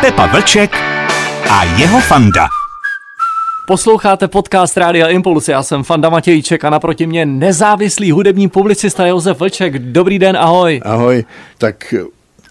Pepa Vlček a jeho fanda. Posloucháte podcast Rádia Impuls, já jsem Fanda Matějček a naproti mě nezávislý hudební publicista Josef Vlček. Dobrý den, ahoj. Ahoj, tak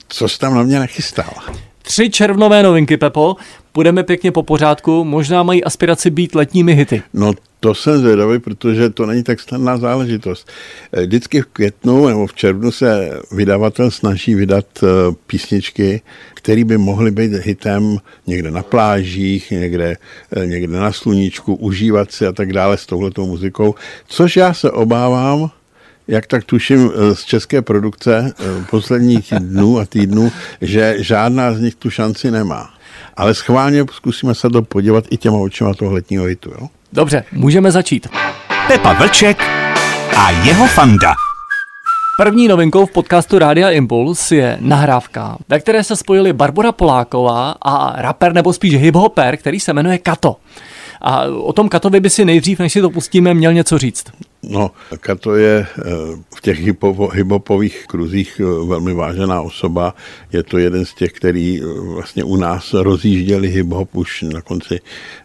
co jsi tam na mě nachystal? Tři červnové novinky, Pepo. Budeme pěkně po pořádku, možná mají aspiraci být letními hity. No to jsem zvědavý, protože to není tak snadná záležitost. Eh, vždycky v květnu nebo v červnu se vydavatel snaží vydat eh, písničky, které by mohly být hitem někde na plážích, někde, eh, někde na sluníčku, užívat si a tak dále s touhletou muzikou, což já se obávám, jak tak tuším z české produkce posledních dnů a týdnů, že žádná z nich tu šanci nemá. Ale schválně zkusíme se to podívat i těma očima toho letního hitu. Jo? Dobře, můžeme začít. Pepa Vlček a jeho fanda. První novinkou v podcastu Rádia Impuls je nahrávka, ve které se spojili Barbara Poláková a rapper nebo spíš hiphoper, který se jmenuje Kato. A o tom Katovi by si nejdřív, než si to pustíme, měl něco říct. No, Kato je eh, v těch hiphopových kruzích eh, velmi vážená osoba. Je to jeden z těch, který eh, vlastně u nás rozjížděli hiphop už na konci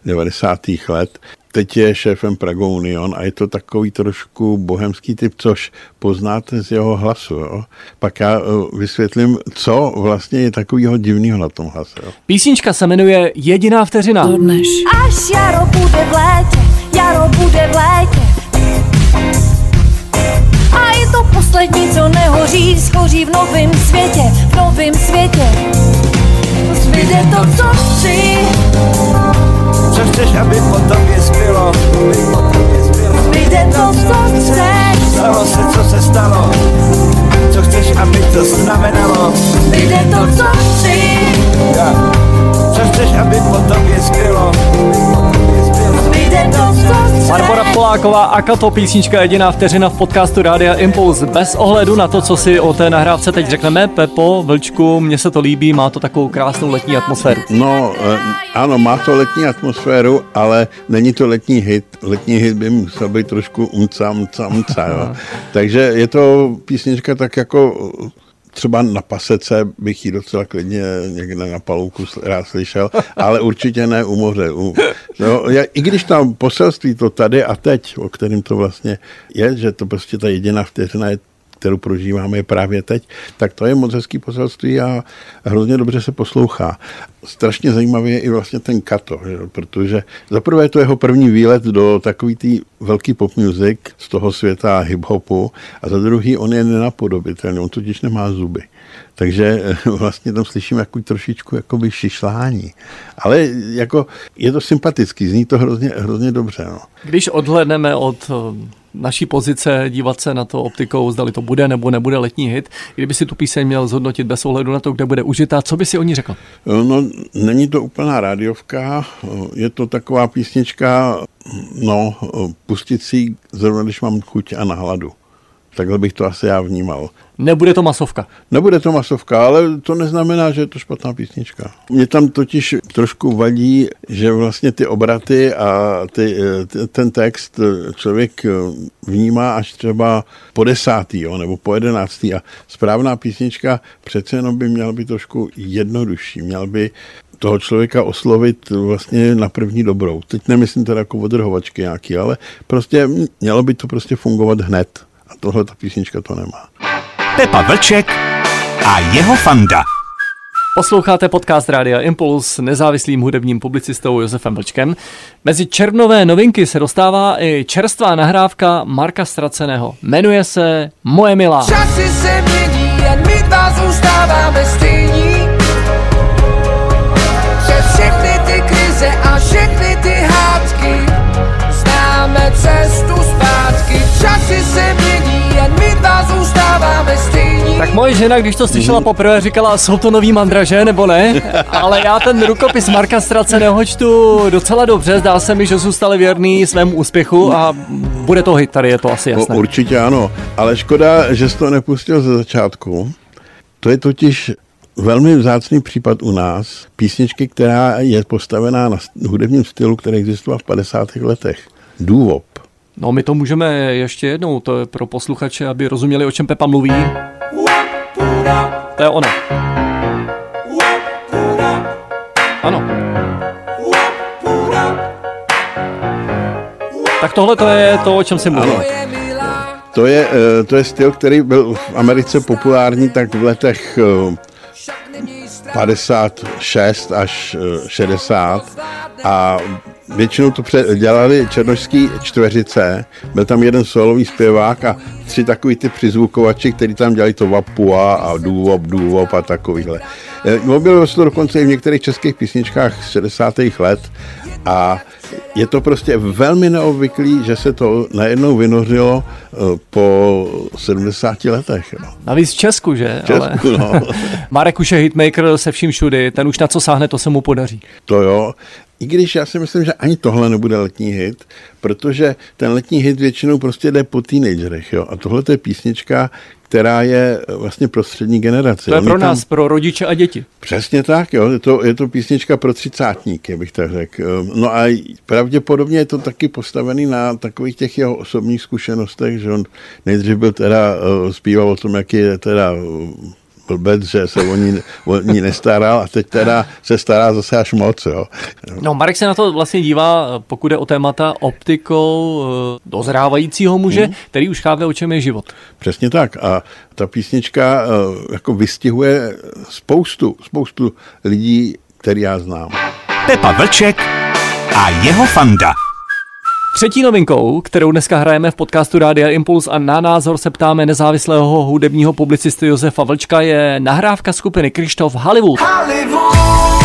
90. let teď je šéfem Prago Union a je to takový trošku bohemský typ, což poznáte z jeho hlasu. Jo? Pak já vysvětlím, co vlastně je takového divného na tom hlase. Jo? Písnička se jmenuje Jediná vteřina. Dodneš. Až jaro bude v létě, jaro bude v létě. To poslední, co nehoří, schoří v novém světě, v novém světě. Zbyde to, co chci, co chceš, aby po tobě zbylo? Zbyde to, co chceš. Stalo se, co se stalo. Co chceš, aby to znamenalo? Zbyde to, co chci. Ja. Co chceš, aby po tobě Barbara Poláková a Kato písnička jediná vteřina v podcastu Rádia Impuls. Bez ohledu na to, co si o té nahrávce teď řekneme, Pepo, Vlčku, mně se to líbí, má to takovou krásnou letní atmosféru. No, eh, ano, má to letní atmosféru, ale není to letní hit. Letní hit by musel být trošku umca, umca, umca, jo. Takže je to písnička tak jako třeba na pasece bych ji docela klidně někde na palouku rád slyšel, ale určitě ne u moře. U, no, já, I když tam poselství to tady a teď, o kterým to vlastně je, že to prostě ta jediná vteřina je kterou prožíváme je právě teď, tak to je moc hezký poselství a hrozně dobře se poslouchá. Strašně zajímavý je i vlastně ten Kato, že? protože zaprvé to jeho první výlet do takový tý velký pop music z toho světa hip-hopu a za druhý on je nenapodobitelný, on totiž nemá zuby. Takže vlastně tam slyším jako trošičku jakoby šišlání. Ale jako je to sympatický, zní to hrozně, hrozně dobře. No. Když odhledneme od naší pozice dívat se na to optikou, zdali to bude nebo nebude letní hit. Kdyby si tu píseň měl zhodnotit bez ohledu na to, kde bude užitá, co by si o ní řekl? No, není to úplná rádiovka, je to taková písnička, no, pustit si zrovna, když mám chuť a nahladu. Takhle bych to asi já vnímal. Nebude to masovka. Nebude to masovka, ale to neznamená, že je to špatná písnička. Mě tam totiž trošku vadí, že vlastně ty obraty a ty, ten text člověk vnímá až třeba po desátý jo, nebo po jedenáctý a správná písnička přece jenom by měla být trošku jednodušší. Měl by toho člověka oslovit vlastně na první dobrou. Teď nemyslím teda jako odrhovačky nějaký, ale prostě mělo by to prostě fungovat hned. A tohle ta písnička to nemá. Pepa Vlček a jeho fanda. Posloucháte podcast Rádia Impuls nezávislým hudebním publicistou Josefem Vlčkem. Mezi černové novinky se dostává i čerstvá nahrávka Marka Straceného. Jmenuje se Moje milá. Časy se mění, moje žena, když to slyšela poprvé, říkala, jsou to nový mandraže, nebo ne? Ale já ten rukopis Marka Straceného čtu docela dobře, zdá se mi, že zůstali věrný svému úspěchu a bude to hit, tady je to asi jasné. O, určitě ano, ale škoda, že jsi to nepustil ze začátku. To je totiž velmi vzácný případ u nás písničky, která je postavená na hudebním stylu, který existoval v 50. letech. Důvod. No my to můžeme ještě jednou, to je pro posluchače, aby rozuměli, o čem Pepa mluví. To je ona. Ano. Tak tohle to je to, o čem jsem mluvil. To je, eh, to je styl, který byl v Americe populární tak v letech 56 až eh, 60 a většinou to dělali černožský čtveřice, byl tam jeden solový zpěvák a tři takový ty přizvukovači, který tam dělali to vapua a důvop, důvop a takovýhle. Eh, Objevilo se to dokonce i v některých českých písničkách z 60. let a je to prostě velmi neobvyklý, že se to najednou vynořilo eh, po 70 letech. No. Navíc v Česku, že? Česku, no. Marek už je hitmaker se vším všudy, ten už na co sáhne, to se mu podaří. To jo. I když já si myslím, že ani tohle nebude letní hit, protože ten letní hit většinou prostě jde po teenagerech, jo. A tohle je písnička, která je vlastně pro střední generaci. To je Oni pro tam- nás, pro rodiče a děti. Přesně tak, jo. Je to, je to písnička pro třicátníky, bych tak řekl. No a pravděpodobně je to taky postavený na takových těch jeho osobních zkušenostech, že on nejdřív byl teda, eh, zpíval o tom, jaký je teda eh, blbec, že se o ní, o ní nestaral a teď teda se stará zase až moc, jo. No, Marek se na to vlastně dívá, pokud je o témata, optikou eh, dozrávajícího muže, Mhm. který už chápe, o čem je život. Přesně tak. A ta písnička eh, jako vystihuje spoustu, spoustu lidí, který já znám. Pepa Vlček a jeho fanda. Třetí novinkou, kterou dneska hrajeme v podcastu Rádia Impuls a na názor se ptáme nezávislého hudebního publicisty Josefa Vlčka, je nahrávka skupiny Krištof Hollywood. Hollywood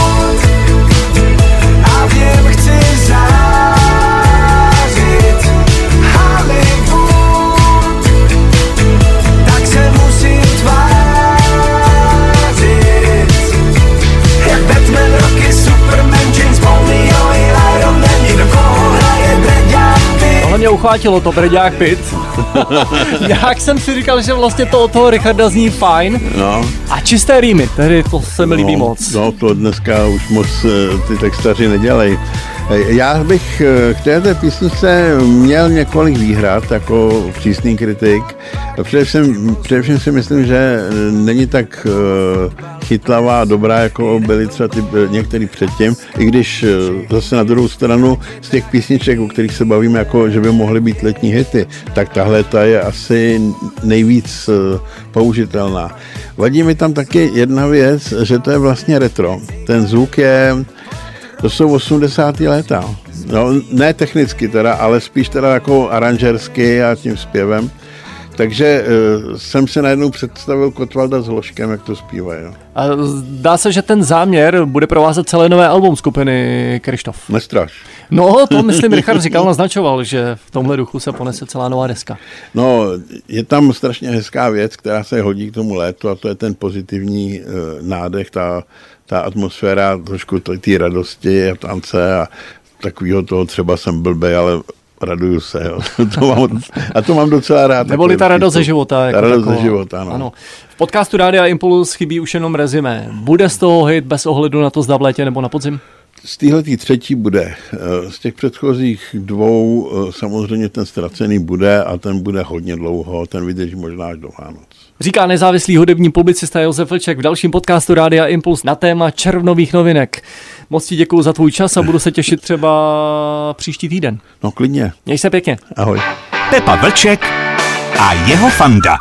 uchvátilo, to Brďák Pit. Jak jsem si říkal, že vlastně to od toho Richarda zní fajn. No, A čisté rýmy, tedy to se mi líbí no, moc. No, to dneska už moc eh, ty textaři nedělají. Eh, Já bych eh, k této písničce měl několik výhrad jako přísný kritik. Především, především si myslím, že eh, není tak chytlavá a dobrá, jako byly třeba ty některý předtím, i když zase na druhou stranu z těch písniček, o kterých se bavíme, jako že by mohly být letní hity, tak tahle ta je asi nejvíc použitelná. Vadí mi tam taky jedna věc, že to je vlastně retro. Ten zvuk je, to jsou 80. léta. No, ne technicky teda, ale spíš teda jako aranžersky a tím zpěvem. Takže uh, jsem se najednou představil Kotvalda s Hloškem, jak to zpívají. No. A zdá se, že ten záměr bude provázet celé nové album skupiny Krištof. Nestraš. No, to myslím Richard říkal, naznačoval, že v tomhle duchu se ponese celá nová deska. No, je tam strašně hezká věc, která se hodí k tomu létu a to je ten pozitivní uh, nádech, ta, ta atmosféra trošku té radosti a tance a takového toho třeba jsem blbej, ale raduju se. Jo. to mám, a to mám docela rád. Neboli ta radost ze života. Ta Jako radost taková. ze života, ano. ano. V podcastu Rádia Impuls chybí už jenom rezime. Bude z toho hit bez ohledu na to, zda v létě nebo na podzim? Z téhletý třetí bude. Eh, Z těch předchozích dvou eh, samozřejmě ten ztracený bude a ten bude hodně dlouho, ten vydrží možná až do Vánoc. Říká nezávislý hudební publicista Josef Vlček v dalším podcastu Rádia Impuls na téma červnových novinek. Moc ti děkuji za tvůj čas a budu se těšit třeba příští týden. No klidně. Měj se pěkně. Ahoj. Pepa Vlček a jeho fanda.